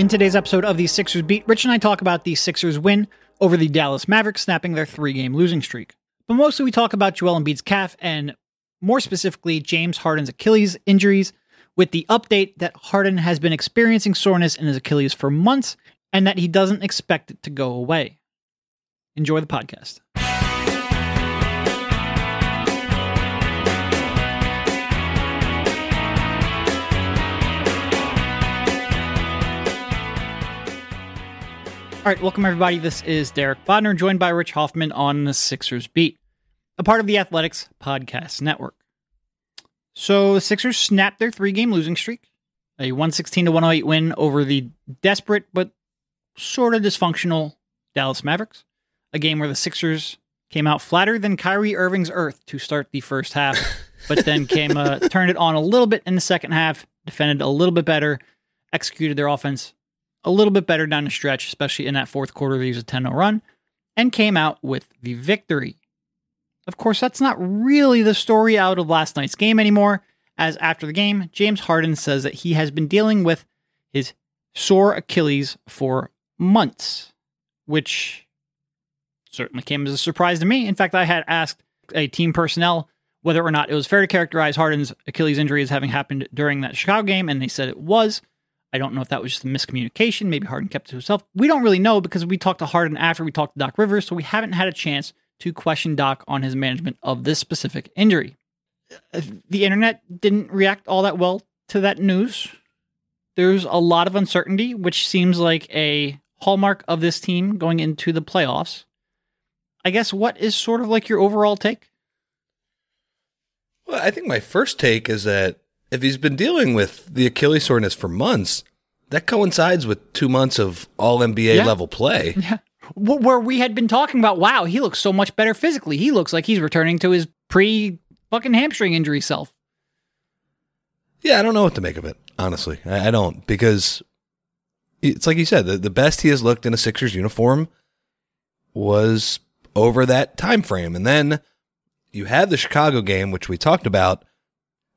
In today's episode of the Sixers Beat, Rich and I talk about the Sixers win over the Dallas Mavericks, snapping their three game losing streak. But mostly we talk about Joel Embiid's calf and more specifically James Harden's Achilles injuries, with the update that Harden has been experiencing soreness in his Achilles for months and that he doesn't expect it to go away. Enjoy the podcast. All right, welcome everybody. This is Derek Bodner, joined by Rich Hoffman on the Sixers Beat, a part of the Athletics Podcast Network. So the Sixers snapped their three-game losing streak, a 116 to 108 win over the desperate but sort of dysfunctional Dallas Mavericks. A game where the Sixers came out flatter than Kyrie Irving's Earth to start the first half, but then came uh, turned it on a little bit in the second half, defended a little bit better, executed their offense a little bit better down the stretch, especially in that fourth quarter. They used a 10 0 run and came out with the victory. Of course, that's not really the story out of last night's game anymore, as after the game, James Harden says that he has been dealing with his sore Achilles for months, which certainly came as a surprise to me. In fact, I had asked a team personnel whether or not it was fair to characterize Harden's Achilles injury as having happened during that Chicago game, and they said it was. I don't know if that was just a miscommunication. Maybe Harden kept it to himself. We don't really know because we talked to Harden after we talked to Doc Rivers, so we haven't had a chance to question Doc on his management of this specific injury. The internet didn't react all that well to that news. There's a lot of uncertainty, which seems like a hallmark of this team going into the playoffs. I guess what is sort of like your overall take? Well, I think my first take is that if he's been dealing with the Achilles soreness for months, that coincides with two months of all NBA yeah. level play. Yeah. Where we had been talking about, wow, he looks so much better physically. He looks like he's returning to his pre fucking hamstring injury self. Yeah, I don't know what to make of it, honestly. I, I don't, because it's like you said, the, the best he has looked in a Sixers uniform was over that time frame. And then you had the Chicago game, which we talked about,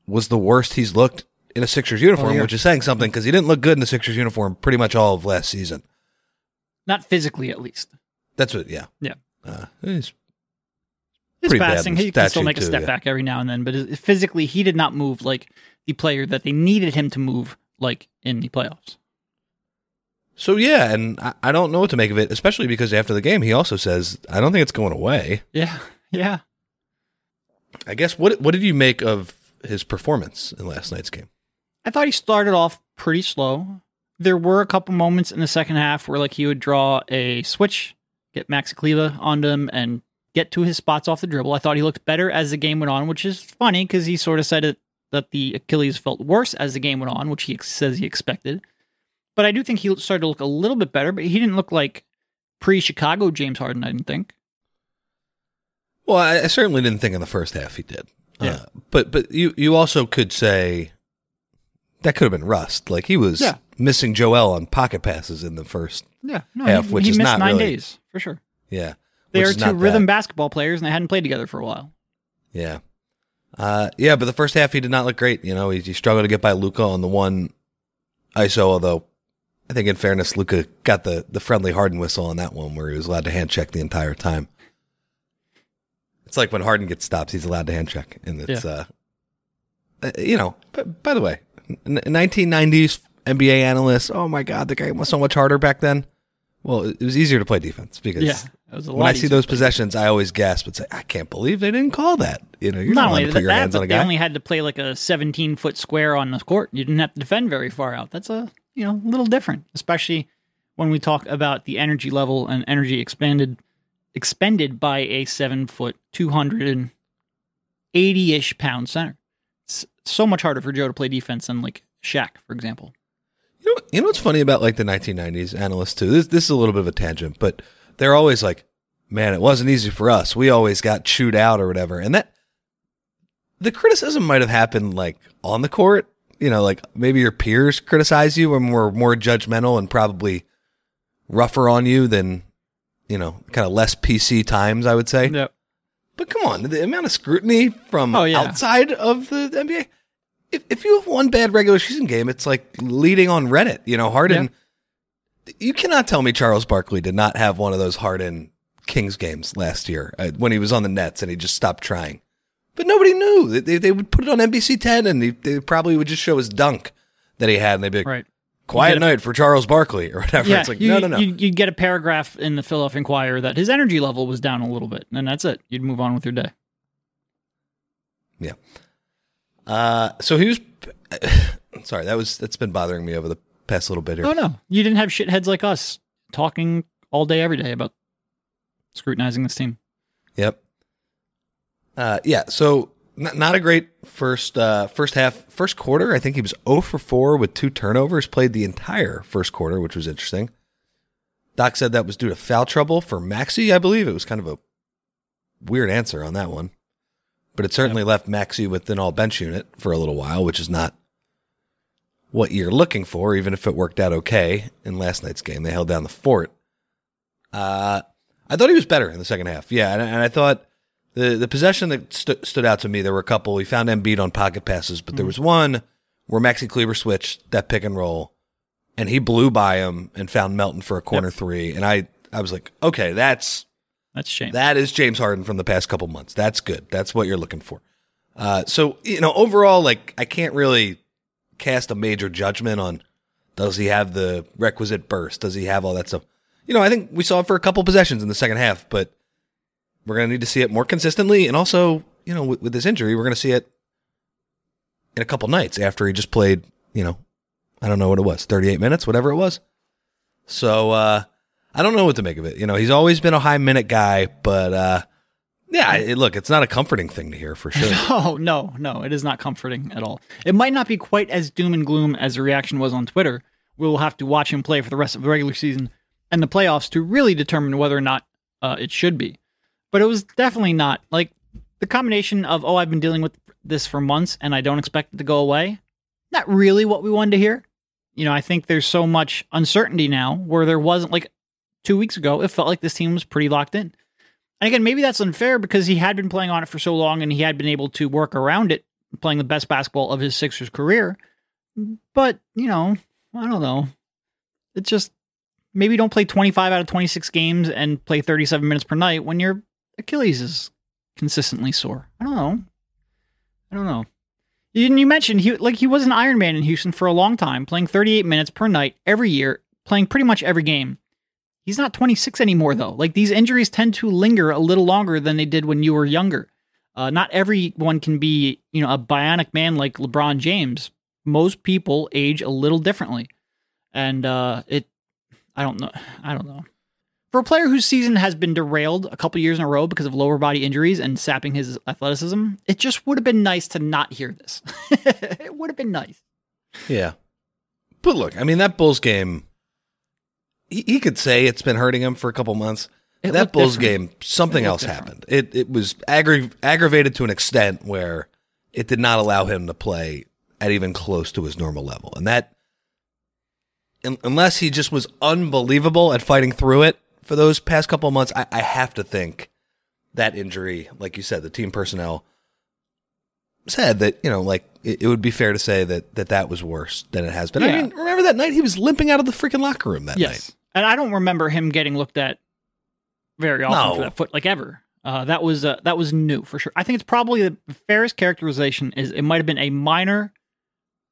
was the worst he's looked in a Sixers uniform, oh, which is saying something because he didn't look good in a Sixers uniform pretty much all of last season. Not physically, at least. That's what. Yeah. Yeah. Uh, he's his passing, he can still make a step yeah. back every now and then, but physically, he did not move like the player that they needed him to move, like in the playoffs. So yeah, and I, I don't know what to make of it, especially because after the game, he also says, "I don't think it's going away." Yeah, yeah. I guess what what did you make of his performance in last night's game? I thought he started off pretty slow. There were a couple moments in the second half where like he would draw a switch, get Max Kleber onto him, and get to his spots off the dribble. I thought he looked better as the game went on, which is funny because he sort of said it, that the Achilles felt worse as the game went on, which he says he expected. But I do think he started to look a little bit better, but he didn't look like pre-Chicago James Harden. I didn't think. Well, I certainly didn't think in the first half he did. Yeah. Uh, but but you you also could say that could have been rust. Like he was yeah. missing Joel on pocket passes in the first yeah, no, half, he, which he is missed not nine really, days for sure. Yeah, they are two rhythm bad. basketball players, and they hadn't played together for a while. Yeah, uh, yeah, but the first half he did not look great. You know, he, he struggled to get by Luka on the one ISO. Although I think, in fairness, Luka got the the friendly Harden whistle on that one, where he was allowed to hand check the entire time. It's like when Harden gets stops, he's allowed to hand check, and it's yeah. uh, you know. But by the way, 1990s NBA analysts. Oh my God, the game was so much harder back then. Well, it was easier to play defense because yeah, when I see those possessions, I always gasp and say, "I can't believe they didn't call that." You know, you're not, not only to put your that, hands on a guy. They only had to play like a 17 foot square on the court. You didn't have to defend very far out. That's a you know a little different, especially when we talk about the energy level and energy expanded expended by a seven foot, 280 ish pound center. It's so much harder for Joe to play defense than like Shaq, for example. You know, you know what's funny about like the 1990s analysts too? This, this is a little bit of a tangent, but they're always like, man, it wasn't easy for us. We always got chewed out or whatever. And that, the criticism might have happened like on the court. You know, like maybe your peers criticize you and were more judgmental and probably rougher on you than you know, kind of less PC times, I would say. Yep. But come on, the amount of scrutiny from oh, yeah. outside of the NBA. If, if you have one bad regular season game, it's like leading on Reddit. You know, Harden, You cannot tell me Charles Barkley did not have one of those hard-in Kings games last year uh, when he was on the Nets and he just stopped trying. But nobody knew. They, they, they would put it on NBC 10 and he, they probably would just show his dunk that he had and they'd be like, Right. Quiet get night for Charles Barkley or whatever. Yeah, it's like, you, no, no, no. You, you'd get a paragraph in the Philadelphia Inquirer that his energy level was down a little bit, and that's it. You'd move on with your day. Yeah. Uh, so he was. Sorry, that was that's been bothering me over the past little bit here. Oh no, you didn't have shitheads like us talking all day, every day about scrutinizing this team. Yep. Uh, yeah. So n- not a great first uh, first half first quarter. I think he was 0 for 4 with two turnovers. Played the entire first quarter, which was interesting. Doc said that was due to foul trouble for Maxey. I believe it was kind of a weird answer on that one, but it certainly left Maxey with an all bench unit for a little while, which is not what you're looking for. Even if it worked out okay in last night's game, they held down the fort. Uh, I thought he was better in the second half. Yeah, and, and I thought the the possession that stu- stood out to me, there were a couple. We found Embiid on pocket passes, but there was one where Maxi Kleber switched that pick and roll, and he blew by him and found Melton for a corner three. And I I was like, okay, that's That's shame. that is James Harden from the past couple months. That's good. That's what you're looking for. Uh, so you know, overall, like I can't really cast a major judgment on does he have the requisite burst? Does he have all that stuff? You know, I think we saw it for a couple possessions in the second half, but we're going to need to see it more consistently. And also, you know, with, with this injury, we're going to see it in a couple nights after he just played, you know, I don't know what it was, 38 minutes, whatever it was. So, uh, I don't know what to make of it. You know, he's always been a high minute guy, but, uh, yeah, it, look, it's not a comforting thing to hear for sure. Oh no, no, it is not comforting at all. It might not be quite as doom and gloom as the reaction was on Twitter. We'll have to watch him play for the rest of the regular season and the playoffs to really determine whether or not uh, it should be. But it was definitely not like the combination of oh, I've been dealing with this for months and I don't expect it to go away. Not really what we wanted to hear. You know, I think there's so much uncertainty now where there wasn't like two weeks ago. It felt like this team was pretty locked in. And again, maybe that's unfair because he had been playing on it for so long and he had been able to work around it, playing the best basketball of his Sixers career. But, you know, I don't know. It's just maybe don't play 25 out of 26 games and play 37 minutes per night when your Achilles is consistently sore. I don't know. I don't know. You, you mentioned he like he was an Iron Man in Houston for a long time, playing 38 minutes per night every year, playing pretty much every game. He's not 26 anymore, though. Like these injuries tend to linger a little longer than they did when you were younger. Uh, not everyone can be, you know, a bionic man like LeBron James. Most people age a little differently, and uh, it. I don't know. I don't know. For a player whose season has been derailed a couple years in a row because of lower body injuries and sapping his athleticism, it just would have been nice to not hear this. it would have been nice. Yeah. But look, I mean, that Bulls game, he, he could say it's been hurting him for a couple months. It that Bulls different. game, something else looked happened. It it was aggra- aggravated to an extent where it did not allow him to play at even close to his normal level. And that, un- unless he just was unbelievable at fighting through it for those past couple of months, I, I have to think that injury, like you said, the team personnel said that you know, like it, it would be fair to say that that that was worse than it has been. I mean, remember that night he was limping out of the freaking locker room that night. Yes. And I don't remember him getting looked at very often No. for that foot, like ever. Uh, that was uh, that was new for sure. I think it's probably the fairest characterization is it might have been a minor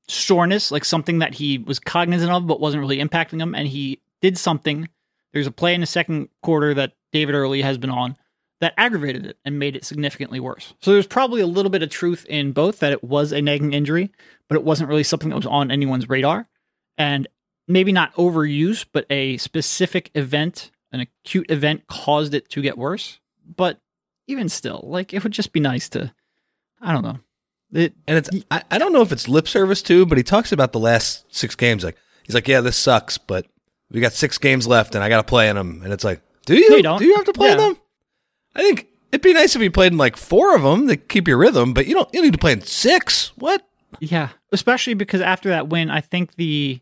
soreness, like something that he was cognizant of but wasn't really impacting him, and he did something. There's a play in the second quarter that David Early has been on that aggravated it and made it significantly worse. So there's probably a little bit of truth in both that it was a nagging injury, but it wasn't really something that was on anyone's radar. And maybe not overuse, but a specific event, an acute event caused it to get worse. But even still, like it would just be nice to, I don't know. It, And it's I, I don't know if it's lip service too, but he talks about the last six games. Like he's like, yeah, this sucks, but we got six games left, and I got to play in them. And it's like, do you? No, you don't. Do you have to play in Yeah. them? I think it'd be nice if you played in like four of them to keep your rhythm, but you don't. You need to play in six. What? yeah, especially because after that win, I think the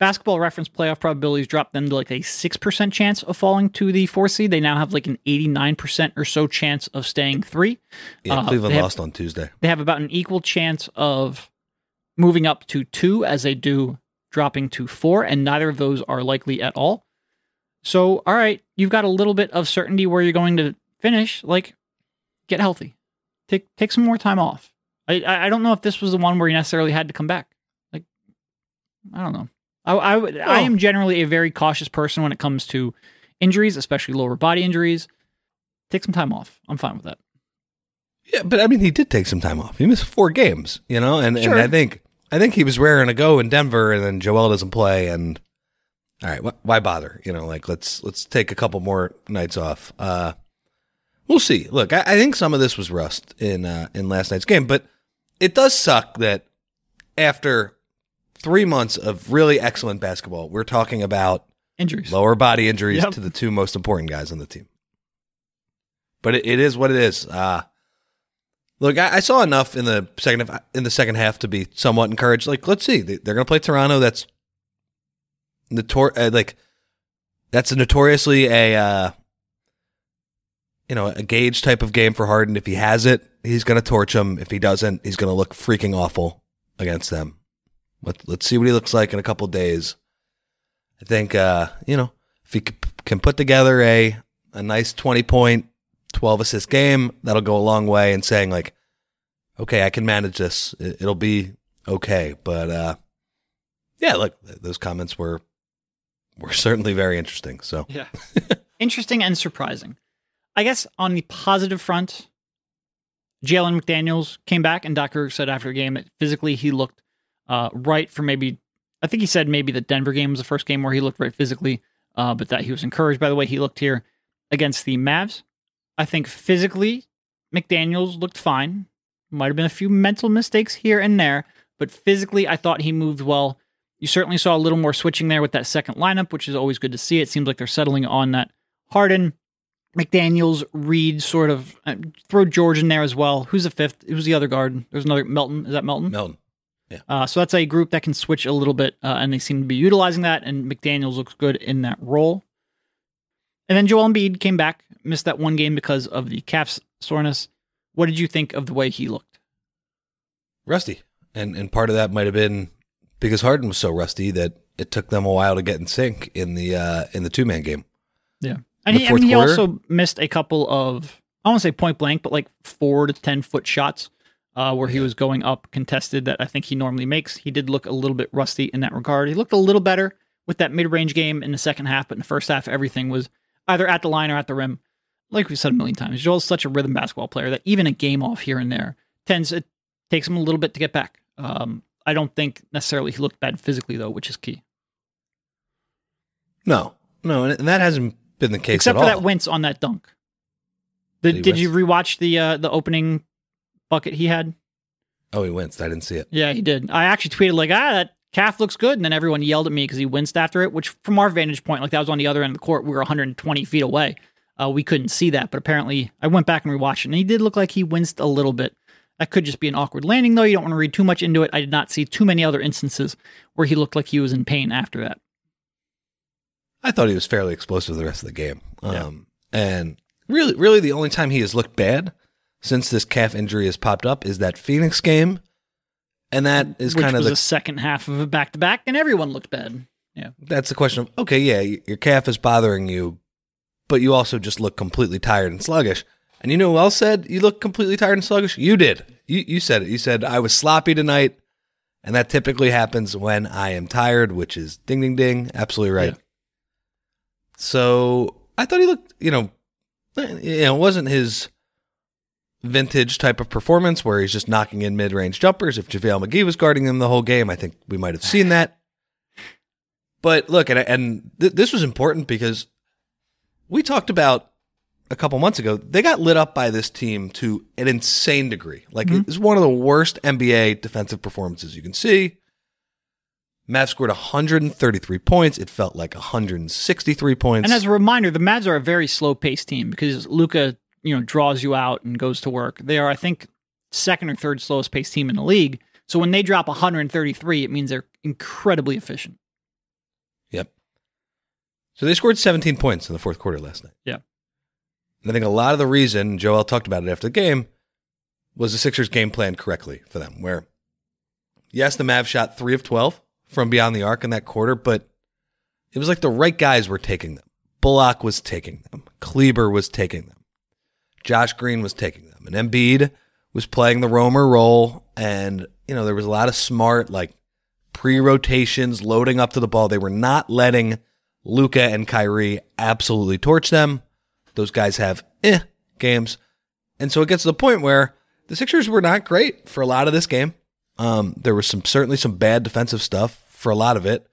basketball reference playoff probabilities dropped them to like a 6% chance of falling to the four seed. They now have like an 89% or so chance of staying three. Yeah, Uh, Cleveland have- lost on Tuesday. they have about an equal chance of moving up to two as they do dropping to four, and neither of those are likely at all. So, all right, you've got a little bit of certainty where you're going to finish. Like, get healthy, take take some more time off. I I don't know if this was the one where you necessarily had to come back. Like, I don't know. I I, would, I am generally a very cautious person when it comes to injuries, especially lower body injuries. Take some time off. I'm fine with that. Yeah, but I mean, he did take some time off. He missed four games, you know, and, Sure. and I think I think he was raring to go in Denver, and then Joel doesn't play, and all right, wh- why bother? You know, like let's let's take a couple more nights off. Uh, we'll see. Look, I, I think some of this was rust in uh, in last night's game, but it does suck that after three months of really excellent basketball, we're talking about Injuries. lower body injuries Yep. to the two most important guys on the team. But it, it is what it is. Uh, look, I, I saw enough in the second in the second half to be somewhat encouraged. Like, let's see, they, they're going to play Toronto. That's notor- uh, like that's notoriously a uh, you know a gauge type of game for Harden. If he has it, he's going to torch them. If he doesn't, he's going to look freaking awful against them. Let, let's see what he looks like in a couple days. I think uh, you know if he c- can put together a a nice twenty point, twelve assist game, that'll go a long way in saying like, okay, I can manage this. It, it'll be okay. But uh, yeah, look, those comments were were certainly very interesting. So Yeah. Interesting and surprising. I guess on the positive front, Jalen McDaniels came back, and Docker said after the game that physically he looked uh, right for maybe, I think he said maybe the Denver game was the first game where he looked right physically, uh, but that he was encouraged by the way he looked here against the Mavs. I think physically, McDaniels looked fine. Might have been a few mental mistakes here and there, but physically, I thought he moved well. You certainly saw a little more switching there with that second lineup, which is always good to see. It seems like they're settling on that Harden, McDaniels, Reed, sort of uh, throw George in there as well. Who's the fifth? Who's the other guard? There's another Melton. Is that Melton? Melton, Uh, so that's a group that can switch a little bit, uh, and they seem to be utilizing that. And McDaniels looks good in that role. And then Joel Embiid came back, missed that one game because of the calf soreness. What did you think of the way he looked? rusty, and and part of that might have been because Harden was so rusty that it took them a while to get in sync in the uh, in the two man game. Yeah. And he, mean, he quarter? also missed a couple of, I to say point blank, but like four to 10 foot shots uh, where he was going up contested that I think he normally makes. He did look a little bit rusty in that regard. He looked a little better with that mid range game in the second half, but in the first half, everything was either at the line or at the rim. Like we said a million times, Joel's such a rhythm basketball player that even a game off here and there tends, it takes him a little bit to get back. Um, I don't think necessarily he looked bad physically, though, which is key. No, no, and that hasn't been the case Except at for all. that wince on that dunk. Did Did, did you rewatch the uh, the opening bucket he had? oh, he winced. I didn't see it. Yeah, he did. I actually tweeted like, ah, that calf looks good, and then everyone yelled at me because he winced after it. Which, from our vantage point, like that was on the other end of the court, we were 120 feet away. Uh, we couldn't see that, but apparently, I went back and rewatched it, and he did look like he winced a little bit. That could just be an awkward landing, though. You don't want to read too much into it. I did not see too many other instances where he looked like he was in pain after that. I thought he was fairly explosive the rest of the game. Yeah. Um, and really, really, the only time he has looked bad since this calf injury has popped up is that Phoenix game, and that is which kind of was the the second half of a back to back, and everyone looked bad. Yeah. That's the question of okay, yeah, your calf is bothering you, but you also just look completely tired and sluggish. And you know who else said you look completely tired and sluggish? You did. You you said it. You said I was sloppy tonight, and that typically happens when I am tired, which is ding ding ding. Absolutely right. Yeah. So I thought he looked, you know, eh, you know, it wasn't his vintage type of performance where he's just knocking in mid range jumpers. If JaVale McGee was guarding him the whole game, I think we might have seen that. But look, and, and th- this was important because we talked about a couple months ago, they got lit up by this team to an insane degree. Like, Mhm. it's one of the worst NBA defensive performances you can see. Mavs scored 133 points. It felt like 163 points. And as a reminder, the Mavs are a very slow paced team because Luka, you know, draws you out and goes to work. They are, I think, second or third slowest paced team in the league. So when they drop 133, it means they're incredibly efficient. Yep. So they scored 17 points in the fourth quarter last night. Yeah. And I think a lot of the reason, Joel talked about it after the game, was the Sixers game plan correctly for them, where, yes, the Mavs shot 3 of 12 from beyond the arc in that quarter, but it was like the right guys were taking them. Bullock was taking them. Kleber was taking them. Josh Green was taking them. And Embiid was playing the roamer role. And, you know, there was a lot of smart, like pre rotations, loading up to the ball. They were not letting Luka and Kyrie absolutely torch them. Those guys have eh games. And so it gets to the point where the Sixers were not great for a lot of this game. Um, there was some certainly some bad defensive stuff for a lot of it.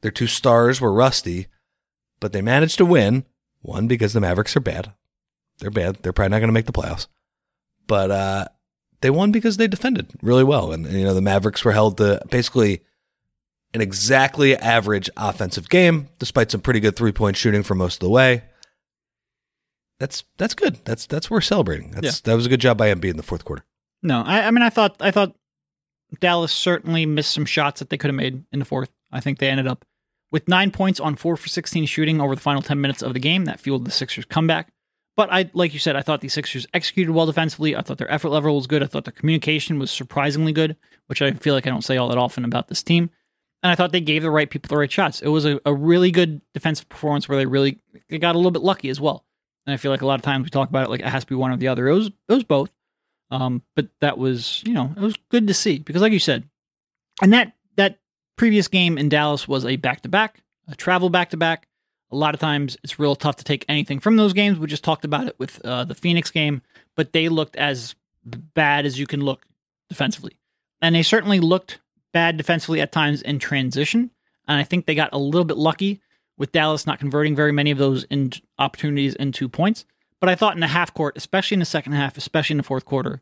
Their two stars were rusty, but they managed to win. One because the Mavericks are bad. They're bad. They're probably not going to make the playoffs. But uh, they won because they defended really well, and, you know the Mavericks were held to basically an exactly average offensive game, despite some pretty good three point shooting for most of the way. That's that's good. That's that's worth celebrating. That's Yeah. that was a good job by MB in the fourth quarter. No, I, I mean, I thought I thought Dallas certainly missed some shots that they could have made in the fourth. I think they ended up with nine points on four for sixteen shooting over the final ten minutes of the game. That fueled the Sixers' comeback. But I, like you said, I thought the Sixers executed well defensively. I thought their effort level was good. I thought their communication was surprisingly good, which I feel like I don't say all that often about this team. And I thought they gave the right people the right shots. It was a, a really good defensive performance where they really they got a little bit lucky as well. And I feel like a lot of times we talk about it like it has to be one or the other. It was it was both. Um, but that was, you know, it was good to see because, like you said, and that that previous game in Dallas was a back to back, a travel back to back. A lot of times it's real tough to take anything from those games. We just talked about it with uh, the Phoenix game, but they looked as bad as you can look defensively, and they certainly looked bad defensively at times in transition. And I think they got a little bit lucky with Dallas not converting very many of those in opportunities into points. But I thought in the half court, especially in the second half, especially in the fourth quarter,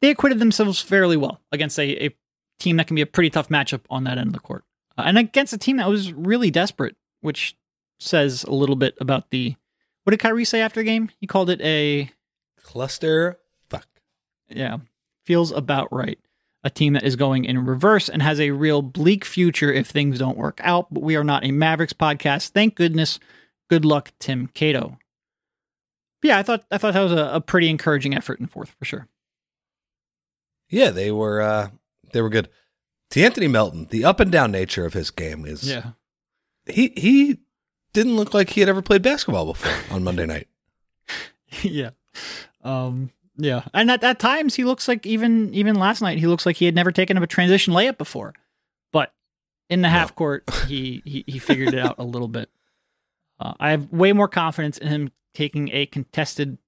they acquitted themselves fairly well against a, a team that can be a pretty tough matchup on that end of the court. Uh, and against a team that was really desperate, which says a little bit about the. What did Kyrie say after the game? He called it a. Cluster fuck. Yeah, feels about right. A team that is going in reverse and has a real bleak future if things don't work out. But we are not a Mavericks podcast. Thank goodness. Good luck, Tim Cato. Yeah, I thought I thought that was a, a pretty encouraging effort in fourth for sure. Yeah, they were uh they were good. To Anthony Melton, the up and down nature of his game is Yeah. he he didn't look like he had ever played basketball before on Monday night. yeah. Um yeah. And at, at times he looks like even even last night he looks like he had never taken up a transition layup before. But in the half court he, he he figured it out a little bit. Uh, I have way more confidence in him taking a contested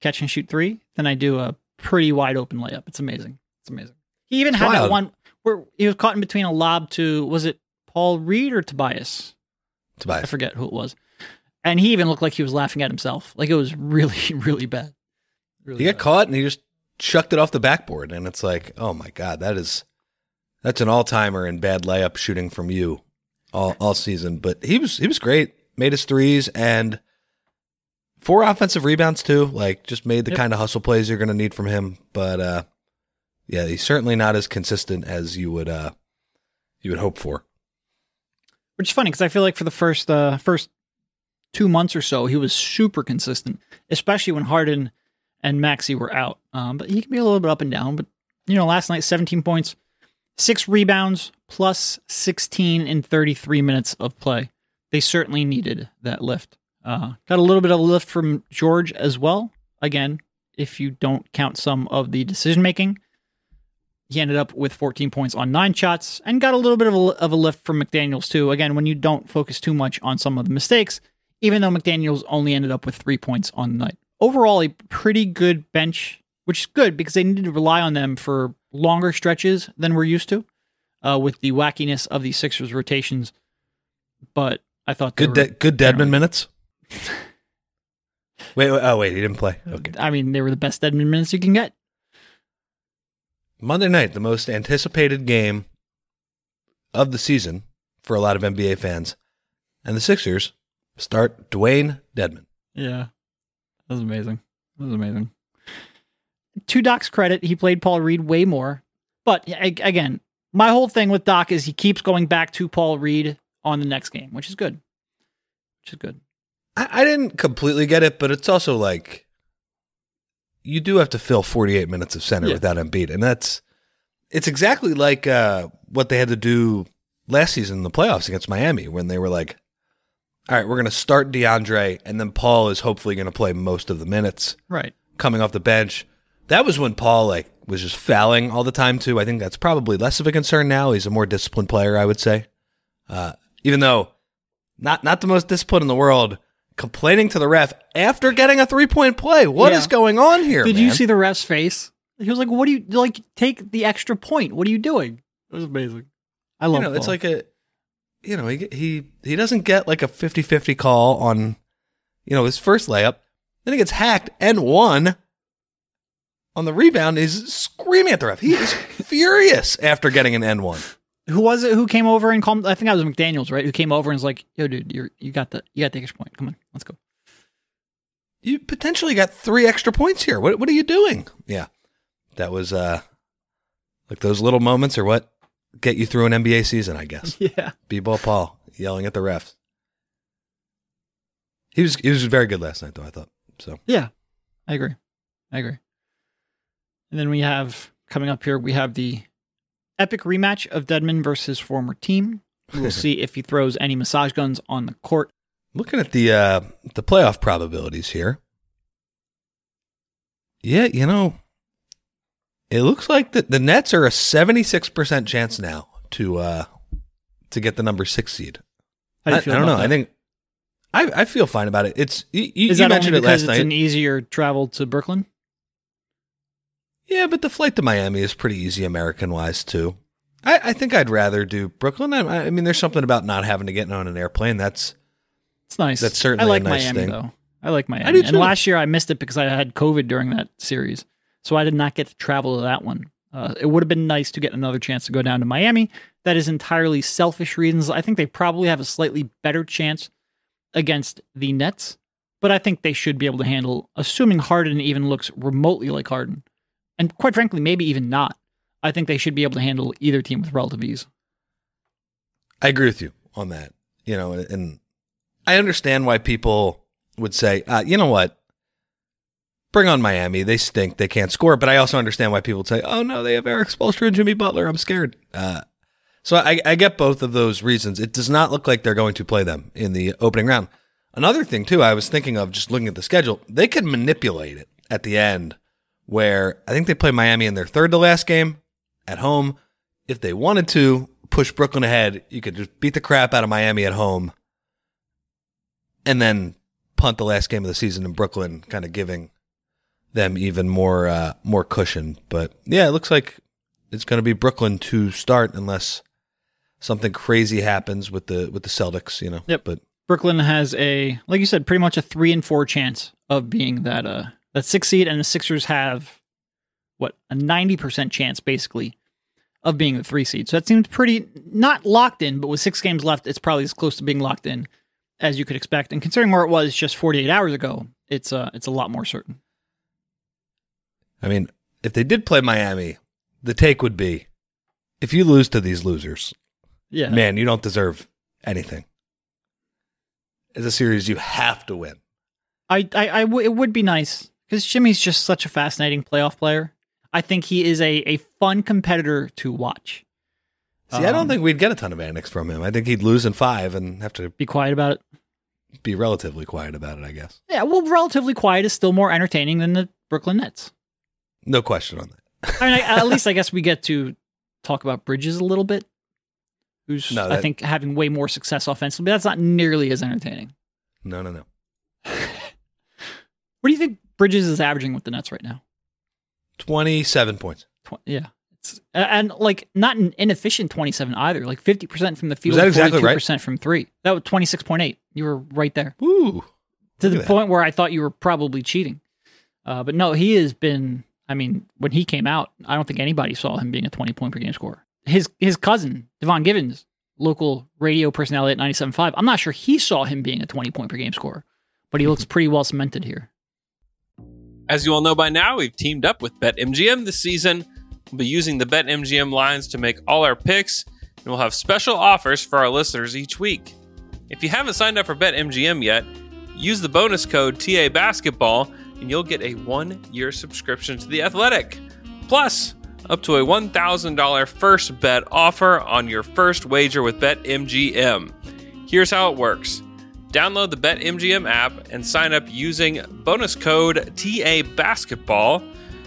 catch and shoot three than I do a pretty wide open layup. It's amazing. It's amazing. He even It's had that one where he was caught in between a lob to was it Paul Reed or Tobias? I forget who it was. And he even looked like he was laughing at himself. Like it was really, really bad. Really He got bad. caught and he just chucked it off the backboard and it's like, "Oh my god, that is that's an all-timer in bad layup shooting from you all all season." But he was he was great. Made his threes and four offensive rebounds too. Like just made the Yep. kind of hustle plays you're going to need from him, but uh yeah, he's certainly not as consistent as you would uh you would hope for. Which is funny because I feel like for the first uh, first two months or so, he was super consistent, especially when Harden and Maxey were out. Um, but he can be a little bit up and down. But you know, last night, 17 points, six rebounds, plus 16 in 33 minutes of play. They certainly needed that lift. Uh, got a little bit of lift from George as well. Again, if you don't count some of the decision making. He ended up with 14 points on nine shots and got a little bit of a, of a lift from McDaniels, too. Again, when you don't focus too much on some of the mistakes, even though McDaniels only ended up with three points on the night. Overall, a pretty good bench, which is good because they needed to rely on them for longer stretches than we're used to uh, with the wackiness of the Sixers rotations. But I thought Good de- good Dedmon minutes. wait, wait, oh wait, he didn't play. Okay. I mean, they were the best Dedmon minutes you can get. Monday night, the most anticipated game of the season for a lot of NBA fans. And the Sixers start Dewayne Dedmon. Yeah. That was amazing. That was amazing. To Doc's credit, he played Paul Reed way more. But again, my whole thing with Doc is he keeps going back to Paul Reed on the next game, which is good. Which is good. I, I didn't completely get it, but it's also like you do have to fill 48 minutes of center Yeah. without Embiid, and that's it's exactly like uh, what they had to do last season in the playoffs against Miami when they were like, all right, we're going to start DeAndre, and then Paul is hopefully going to play most of the minutes Right. coming off the bench. That was when Paul like was just fouling all the time too. I think that's probably less of a concern now. He's a more disciplined player, I would say. Uh, even though not not the most disciplined in the world, complaining to the ref after getting a three point play. What is Yeah. going on here? Did you see the ref's face? He was like, "What do you like? Take the extra point. What are you doing?" It was amazing. I You love. know, it's like a you know, he he he doesn't get like a 50-50 call on you know, his first layup. Then he gets hacked and one. on the rebound is screaming at the ref. He is furious after getting an N one. Who was it? Who came over and called? I think that was McDaniel's, right? Who came over and was like, "Yo, dude, you're you got the you got the extra point. Come on, let's go." You potentially got three extra points here. What what are you doing? Yeah. That was uh like those little moments are what get you through an NBA season, I guess. Yeah. B ball Paul yelling at the refs. He was he was very good last night though, I thought. So Yeah, I agree. I agree. And then we have coming up here, we have the epic rematch of Dedmon versus former team. We will see if he throws any massage guns on the court. looking at the uh the playoff probabilities here. Yeah, you know, it looks like the, the Nets are a seventy six percent chance now to uh to get the number six seed. How do I, I don't know. about I think I, I feel fine about it. It's you, you, is you that only mentioned it last it's night. an easier travel to Brooklyn? Yeah, but the flight to Miami is pretty easy American wise too. I, I think I'd rather do Brooklyn. I, I mean, there's something about not having to get on an airplane. That's It's nice. That's certainly I like nice Miami thing. though. I like Miami. I do, And last year I missed it because I had COVID during that series, so I did not get to travel to that one. Uh, it would have been nice to get another chance to go down to Miami. That is entirely selfish reasons. I think they probably have a slightly better chance against the Nets, but I think they should be able to handle, assuming Harden even looks remotely like Harden, and quite frankly, maybe even not. I think they should be able to handle either team with relative ease. I agree with you on that. You know, and, I understand why people would say, uh, you know what, bring on Miami. They stink. They can't score. But I also understand why people say, oh no, they have Erik Spoelstra and Jimmy Butler. I'm scared. Uh, so I, I get both of those reasons. It does not look like they're going to play them in the opening round. Another thing too, I was thinking of just looking at the schedule. They could manipulate it at the end, where I think they play Miami in their third to last game at home. If they wanted to push Brooklyn ahead, you could just beat the crap out of Miami at home, and then punt the last game of the season in Brooklyn, kind of giving them even more uh, more cushion. But yeah, it looks like it's going to be Brooklyn to start unless something crazy happens with the with the Celtics. You know. Yep. But Brooklyn has a, like you said, pretty much a three and four chance of being that uh that six seed, and the Sixers have what a ninety percent chance basically of being the three seed. So that seems pretty not locked in, but with six games left, it's probably as close to being locked in as you could expect. And considering where it was just forty eight hours ago, it's uh it's a lot more certain. I mean, if they did play Miami, the take would be, if you lose to these losers, Yeah, man, you don't deserve anything. It's a series you have to win. I, I, I w- it would be nice because Jimmy's just such a fascinating playoff player. I think he is a, a fun competitor to watch. See, I don't Um, think we'd get a ton of annex from him. I think he'd lose in five and have to Be quiet about it. be relatively quiet about it, I guess. Yeah, well, relatively quiet is still more entertaining than the Brooklyn Nets. No question on that. I mean, I, at least I guess we get to talk about Bridges a little bit, who's No, I think having way more success offensively. But that's not nearly as entertaining. No, no, no. What do you think Bridges is averaging with the Nets right now? 27 points. Tw- yeah, it's and like not an inefficient twenty-seven either. Like fifty percent from the field, that exactly right? percent from three. That was twenty-six point eight. You were right there. Woo. to the at that. point where I thought you were probably cheating. Uh, but no, he has been. I mean, when he came out, I don't think anybody saw him being a twenty point per game scorer. His his cousin Devon Givens, local radio personality at 97.5, I'm not sure he saw him being a twenty point per game scorer, but he looks pretty well cemented here. As you all know by now, we've teamed up with BetMGM this season. We'll be using the BetMGM lines to make all our picks, and we'll have special offers for our listeners each week. If you haven't signed up for BetMGM yet, use the bonus code TA Basketball, and you'll get a one-year subscription to the Athletic. Plus, up to a $1,000 first bet offer on your first wager with BetMGM. Here's how it works. Download the BetMGM app and sign up using bonus code TA Basketball.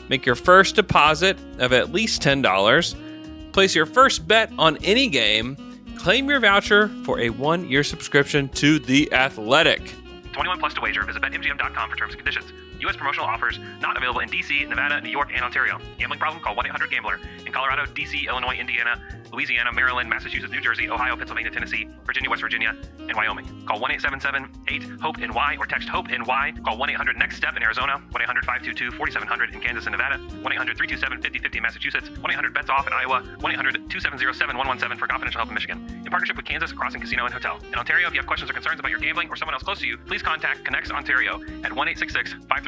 Make your first deposit of at least $10. Place your first bet on any game. Claim your voucher for a one year subscription to The Athletic. 21 plus to wager. Visit BetMGM.com for terms and conditions. U.S. promotional offers not available in D.C., Nevada, New York, and Ontario. Gambling problem? Call 1-800-GAMBLER. In Colorado, D.C., Illinois, Indiana, Louisiana, Maryland, Massachusetts, New Jersey, Ohio, Pennsylvania, Tennessee, Virginia, West Virginia, and Wyoming. Call 1-877-8-HOPE-NY or text HOPE-NY. Call 1-800-NEXT-STEP in Arizona, 1-800-522-4700 in Kansas and Nevada, 1-800-327-5050 Massachusetts, 1-800-BETS-OFF in Iowa, 1-800-2707-117 for confidential help in Michigan. In partnership with Kansas Crossing Casino and Hotel. In Ontario, if you have questions or concerns about your gambling or someone else close to you, please contact ConnexOntario at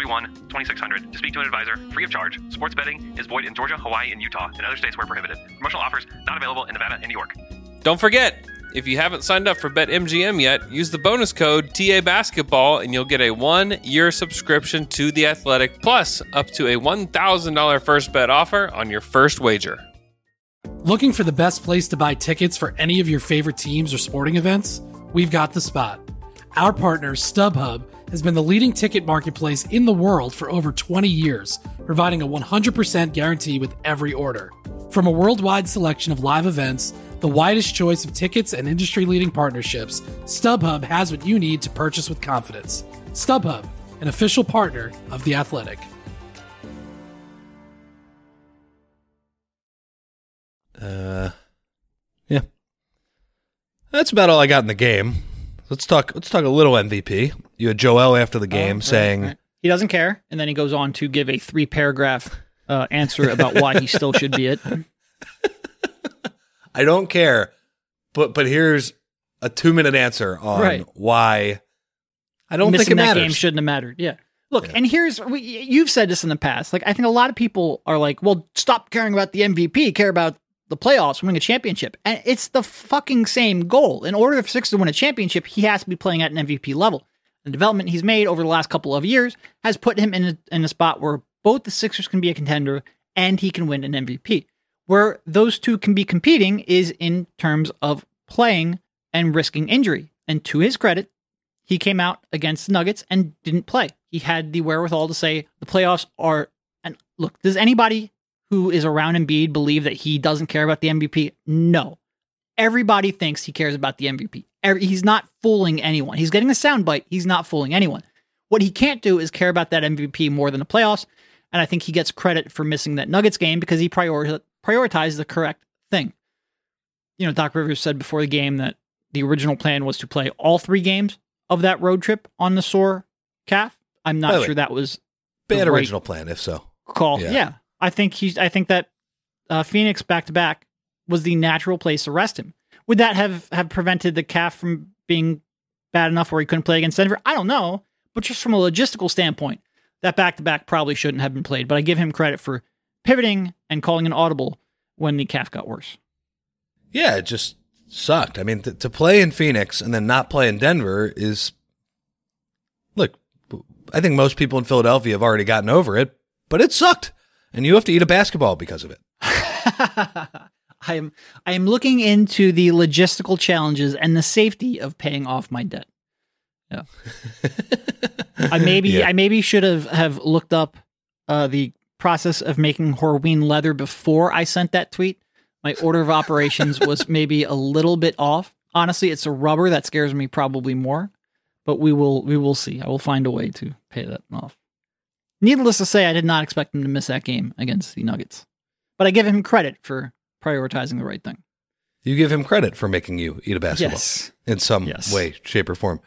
1-866-531-2600 to speak to an advisor free of charge. Sports betting is void in Georgia, Hawaii, and Utah, and other states where prohibited. Promotional offers not available in Nevada and New York. Don't forget, if you haven't signed up for BetMGM yet, use the bonus code TA Basketball and you'll get a one year subscription to The Athletic, plus up to a $1,000 first bet offer on your first wager. Looking for the best place to buy tickets for any of your favorite teams or sporting events? We've got the spot. Our partner, StubHub, has been the leading ticket marketplace in the world for over 20 years, providing a 100% guarantee with every order. From a worldwide selection of live events, the widest choice of tickets and industry leading partnerships, StubHub has what you need to purchase with confidence. StubHub, an official partner of The Athletic. Uh, yeah. That's about all I got in the game. Let's talk. Let's talk a little MVP. You had Joel after the game Oh, right, saying, right. he doesn't care, and then he goes on to give a three paragraph uh, answer about why he still should be it. "I don't care," but but here's a two minute answer on Right. why I don't Missing think it that matters. game shouldn't have mattered. Yeah. Look, Yeah. and here's we, you've said this in the past. Like I think a lot of people are like, "Well, stop caring about the MVP, care about the playoffs, winning a championship." And it's the fucking same goal. In order for Six to win a championship, he has to be playing at an MVP level. The development he's made over the last couple of years has put him in a, in a spot where both the Sixers can be a contender and he can win an MVP. Where those two can be competing is in terms of playing and risking injury. And to his credit, he came out against the Nuggets and didn't play. He had the wherewithal to say the playoffs are. And look, does anybody who is around Embiid believe that he doesn't care about the MVP? No. Everybody thinks he cares about the MVP. He's not fooling anyone. He's getting a soundbite. He's not fooling anyone. What he can't do is care about that MVP more than the playoffs. And I think he gets credit for missing that Nuggets game because he priori- prioritized the correct thing. You know, Doc Rivers said before the game that the original plan was to play all three games of that road trip on the sore calf. I'm not way, sure that was the Bad right original plan, if so. call. Yeah. Yeah. I think he's I think that uh, Phoenix back to back was the natural place to rest him. Would that have have prevented the calf from being bad enough where he couldn't play against Denver? I don't know, but just from a logistical standpoint, that back to back probably shouldn't have been played. But I give him credit for pivoting and calling an audible when the calf got worse. Yeah, it just sucked. I mean, th- to play in Phoenix and then not play in Denver is. Look, I think most people in Philadelphia have already gotten over it, but it sucked. And you have to eat a basketball because of it. I am I am looking into the logistical challenges and the safety of paying off my debt. Yeah. I maybe Yeah. I maybe should have have looked up uh, the process of making Horween leather before I sent that tweet. My order of operations was maybe a little bit off. Honestly, it's a rubber that scares me probably more, but we will we will see. I will find a way to pay that off. Needless to say, I did not expect him to miss that game against the Nuggets, but I give him credit for prioritizing the right thing. You give him credit for making you eat a basketball Yes. in some Yes. way, shape, or form.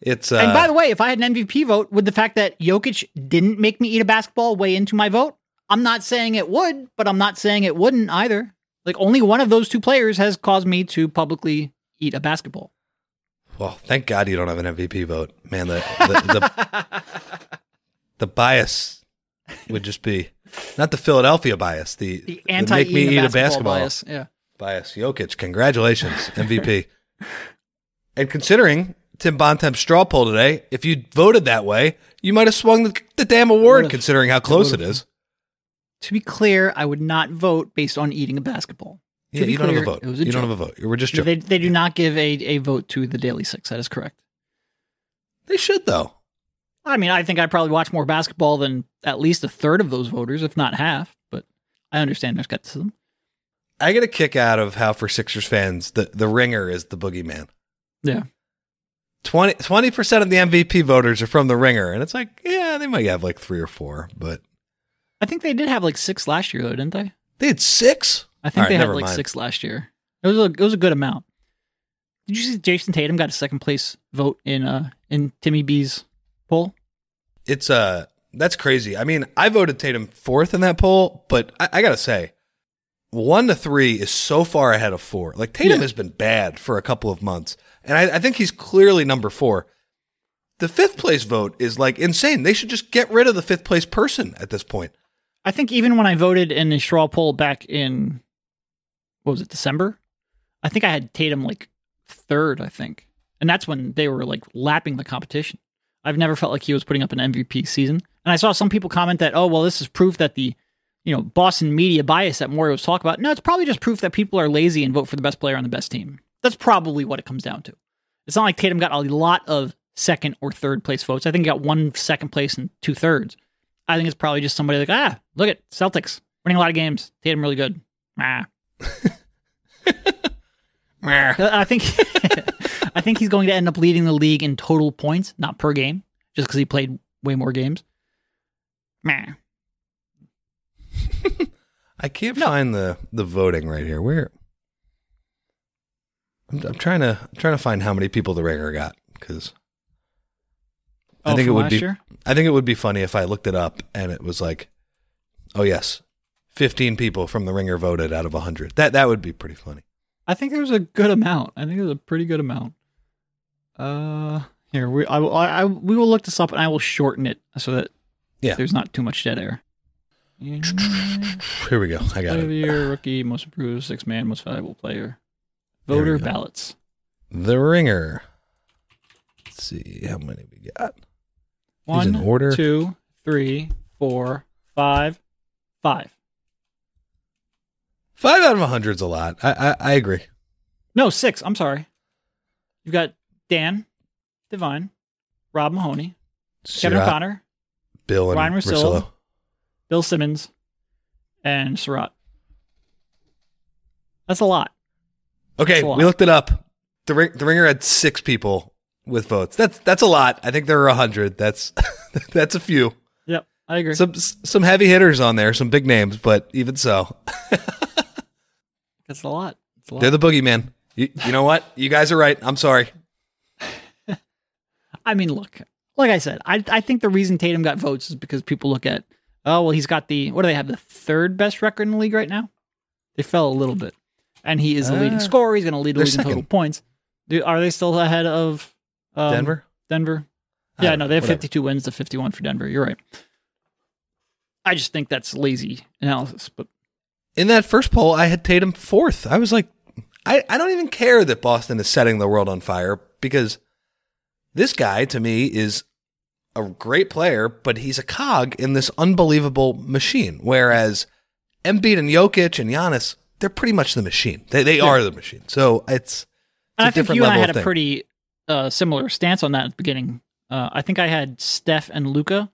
It's uh, and by the way, if I had an MVP vote, would the fact that Jokic didn't make me eat a basketball weigh into my vote? I'm not saying it would, but I'm not saying it wouldn't either. Like only one of those two players has caused me to publicly eat a basketball. well, thank God you don't have an MVP vote, man. The the, the, the bias would just be not the Philadelphia bias, the The anti make me eat a basketball, bias. Yeah. bias. Jokic, congratulations, MVP. and considering Tim Bontemps straw poll today, if you voted that way, you might have swung the, the damn award, considering how close it is. To be clear, I would not vote based on eating a basketball. To Yeah, you don't have a vote. it was a You don't have a vote. We're just joking. They, they do not give a, a vote to the Daily Six. That is correct. They should though. I mean, I think I probably watch more basketball than at least a third of those voters, if not half. But I understand their skepticism. I get a kick out of how for Sixers fans the the ringer is the boogeyman. Yeah. 20 percent of the MVP voters are from the ringer, and it's like, yeah, they might have like three or four, but I think they did have like six last year, though, didn't they? they had six. I think right, they had like mind. six last year. It was a it was a good amount. Did you see Jayson Tatum got a second place vote in uh in Timmy B's poll? It's uh that's crazy. I mean, I voted Tatum fourth in that poll, but I, I gotta say, one to three is so far ahead of four. Like Tatum Yeah. has been bad for a couple of months, and I, I think he's clearly number four. The fifth place vote is like insane. They should just get rid of the fifth place person at this point. I think even when I voted in the straw poll back in what was it December, I think I had Tatum like third. I think, and that's when they were like lapping the competition. I've never felt like he was putting up an MVP season, and I saw some people comment that, oh well, this is proof that the you know Boston media bias that Maury was talking about. No, it's probably just proof that people are lazy and vote for the best player on the best team. That's probably what it comes down to. It's not like Tatum got a lot of second or third place votes. I think he got one second place and two thirds. I think it's probably just somebody like, ah, look at Celtics winning a lot of games. Tatum really good. Ah. Uh, I think I think he's going to end up leading the league in total points, not per game, just because he played way more games. Meh. I can't No. find the the voting right here. Where? I'm, I'm trying to I'm trying to find how many people the ringer got because I Oh, think it would be year? I think it would be funny if I looked it up and it was like, oh yes, 15 people from the ringer voted out of 100. That that would be pretty funny. I think there's a good amount. I think there's a pretty good amount. Uh, here we I, will- I, I we will look this up and I will shorten it so that Yeah. there's not too much dead air. Here we go. I got Player it. year, rookie, most improved, six man, most valuable player. Voter ballots. The ringer. Let's see how many we got. These in order. two, three, four, five, five. Five out of 100 is a lot. I, I I agree. No, six. I'm sorry. You've got Dan, Devine, Rob Mahoney, Kevin Surratt, O'Connor, Bill and Ryen Russillo. Russillo. Bill Simmons, and Surratt. That's a lot. Okay, a lot. we looked it up. The ring, the ringer had six people with votes. That's that's a lot. I think there are a hundred. That's that's a few. Yep, I agree. Some some heavy hitters on there, some big names, but even so, That's a lot. That's a lot. they're the boogeyman. You, you know what? You guys are right. I'm sorry. I mean, look, like I said, I I think the reason Tatum got votes is because people look at, oh well, he's got the what do they have the third best record in the league right now? They fell a little bit, and he is the leading Uh, scorer. He's going to lead the league in total points. Do, are they still ahead of um, Denver. Denver. Yeah, no, they have Whatever. 52 wins to 51 for Denver. You're right. I just think that's lazy analysis, but In that first poll, I had Tatum fourth. I was like, I, I don't even care that Boston is setting the world on fire because this guy to me is a great player, but he's a cog in this unbelievable machine. Whereas Embiid and Jokic and Giannis, they're pretty much the machine. They they are the machine. So it's, it's I think you and I had a pretty uh, similar stance on that at the beginning. Uh, I think I had Steph and Luka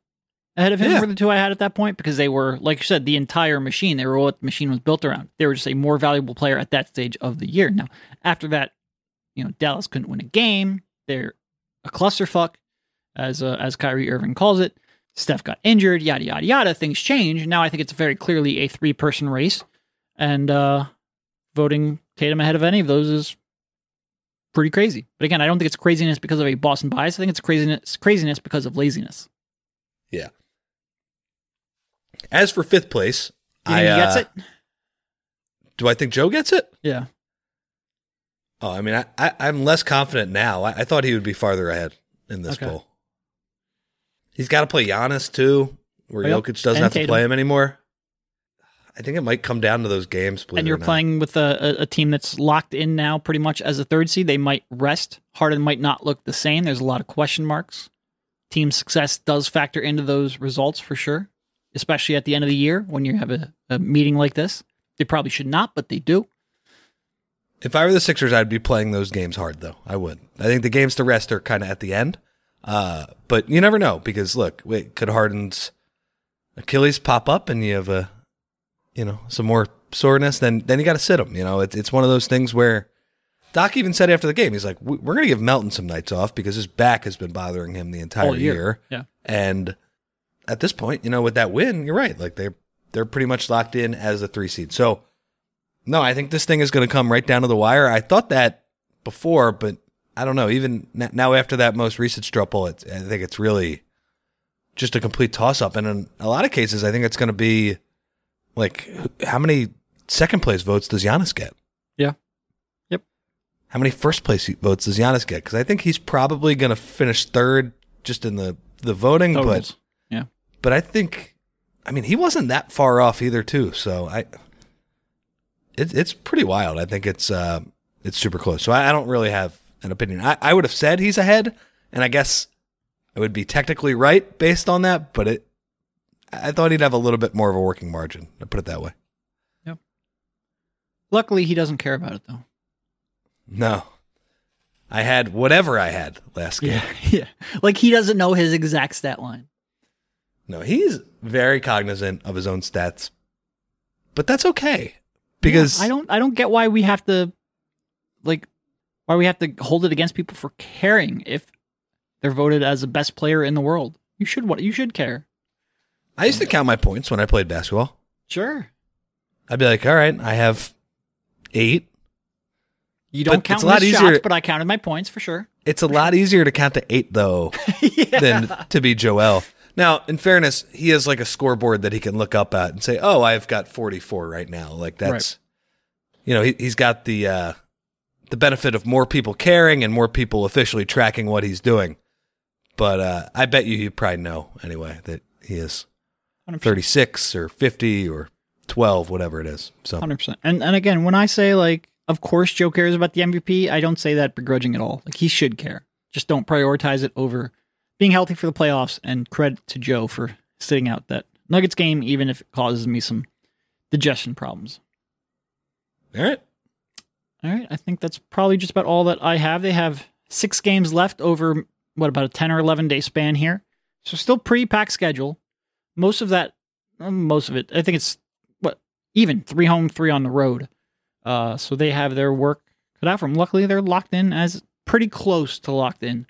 ahead of him Yeah. were the two I had at that point because they were, like you said, the entire machine. They were what the machine was built around. They were just a more valuable player at that stage of the year. Now, after that, you know, Dallas couldn't win a game. They're a clusterfuck, as uh, as Kyrie Irving calls it. Steph got injured, yada yada yada. Things change. Now I think it's very clearly a three person race, and uh, voting Tatum ahead of any of those is pretty crazy. But again, I don't think it's craziness because of a Boston bias. I think it's craziness craziness because of laziness. As for fifth place. You I gets uh, it? Do I think Joe gets it? Yeah. Oh, I mean, I, I I'm less confident now. I, I thought he would be farther ahead in this Okay. poll. He's got to play Giannis too, where Yep. Jokic doesn't And have to play him anymore. I think it might come down to those games. And you're playing with a, a team that's locked in now pretty much as a third seed. They might rest. Harden might not look the same. There's a lot of question marks. Team success does factor into those results for sure. Especially at the end of the year when you have a, a meeting like this. They probably should not, but they do. If I were the Sixers, I'd be playing those games hard, though. I would. I think the games to rest are kind of at the end. Uh, but you never know because look, wait, could Harden's Achilles pop up and you have a, you know, some more soreness? Then then you got to sit him. You know, it's it's one of those things where Doc even said after the game, he's like, "We- we're going to give Melton some nights off because his back has been bothering him the entire year. year. Yeah. And at this point, you know, with that win, you're right. Like they're they're pretty much locked in as a three seed. So no, I think this thing is going to come right down to the wire. I thought that before, but I don't know. Even now, after that most recent straw poll, it's, I think it's really just a complete toss up. And in a lot of cases, I think it's going to be like, how many second place votes does Giannis get? Yeah. Yep. How many first place votes does Giannis get? Because I think he's probably going to finish third just in the the voting, but Totals. yeah. But I think, I mean, he wasn't that far off either, too. So I, it, it's pretty wild. I think it's uh, it's super close. So I, I don't really have an opinion. I, I would have said he's ahead, and I guess I would be technically right based on that. But it, I thought he'd have a little bit more of a working margin. I put it that way. Yep. Luckily, he doesn't care about it though. No, I had whatever I had last game. yeah. Like he doesn't know his exact stat line. No, he's very cognizant of his own stats, but that's okay because Yeah, I don't I don't get why we have to like why we have to hold it against people for caring if they're voted as the best player in the world. You should what you should care. I used to count my points when I played basketball. Sure. I'd be like, all right, I have eight. You don't But count it's a lot easier- shots, but I counted my points for sure. It's a lot easier to count to eight though yeah. than to be Joel. Now, in fairness, he has like a scoreboard that he can look up at and say, "Oh, I've got 44 right now." Like that's, you know, he, he's got the uh, the benefit of more people caring and more people officially tracking what he's doing. But uh, I bet you you probably know anyway that he is 100%. 36 or 50 or 12, whatever it is. So Hundred percent. And and again, when I say like, of course Joe cares about the MVP, I don't say that begrudging at all. Like he should care. Just don't prioritize it over being healthy for the playoffs. And credit to Joe for sitting out that Nuggets game, even if it causes me some digestion problems. all right, All right, I think that's probably just about all that I have. They have six games left over what about a ten or eleven day span here, so still pretty packed schedule. Most of that, most of it, I think it's what even three home, three on the road. Uh, so they have their work cut out for them. Luckily, they're locked in as pretty close to locked in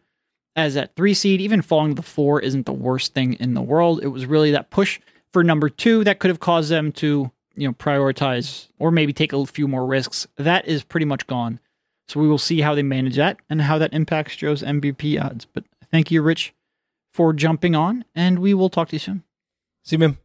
as that three seed. Even falling to the four isn't the worst thing in the world. It was really that push for number two that could have caused them to you know prioritize or maybe take a few more risks. That is pretty much gone. So we will see how they manage that and how that impacts Joe's MVP odds. But thank you, Rich, for jumping on, and we will talk to you soon. see you, man.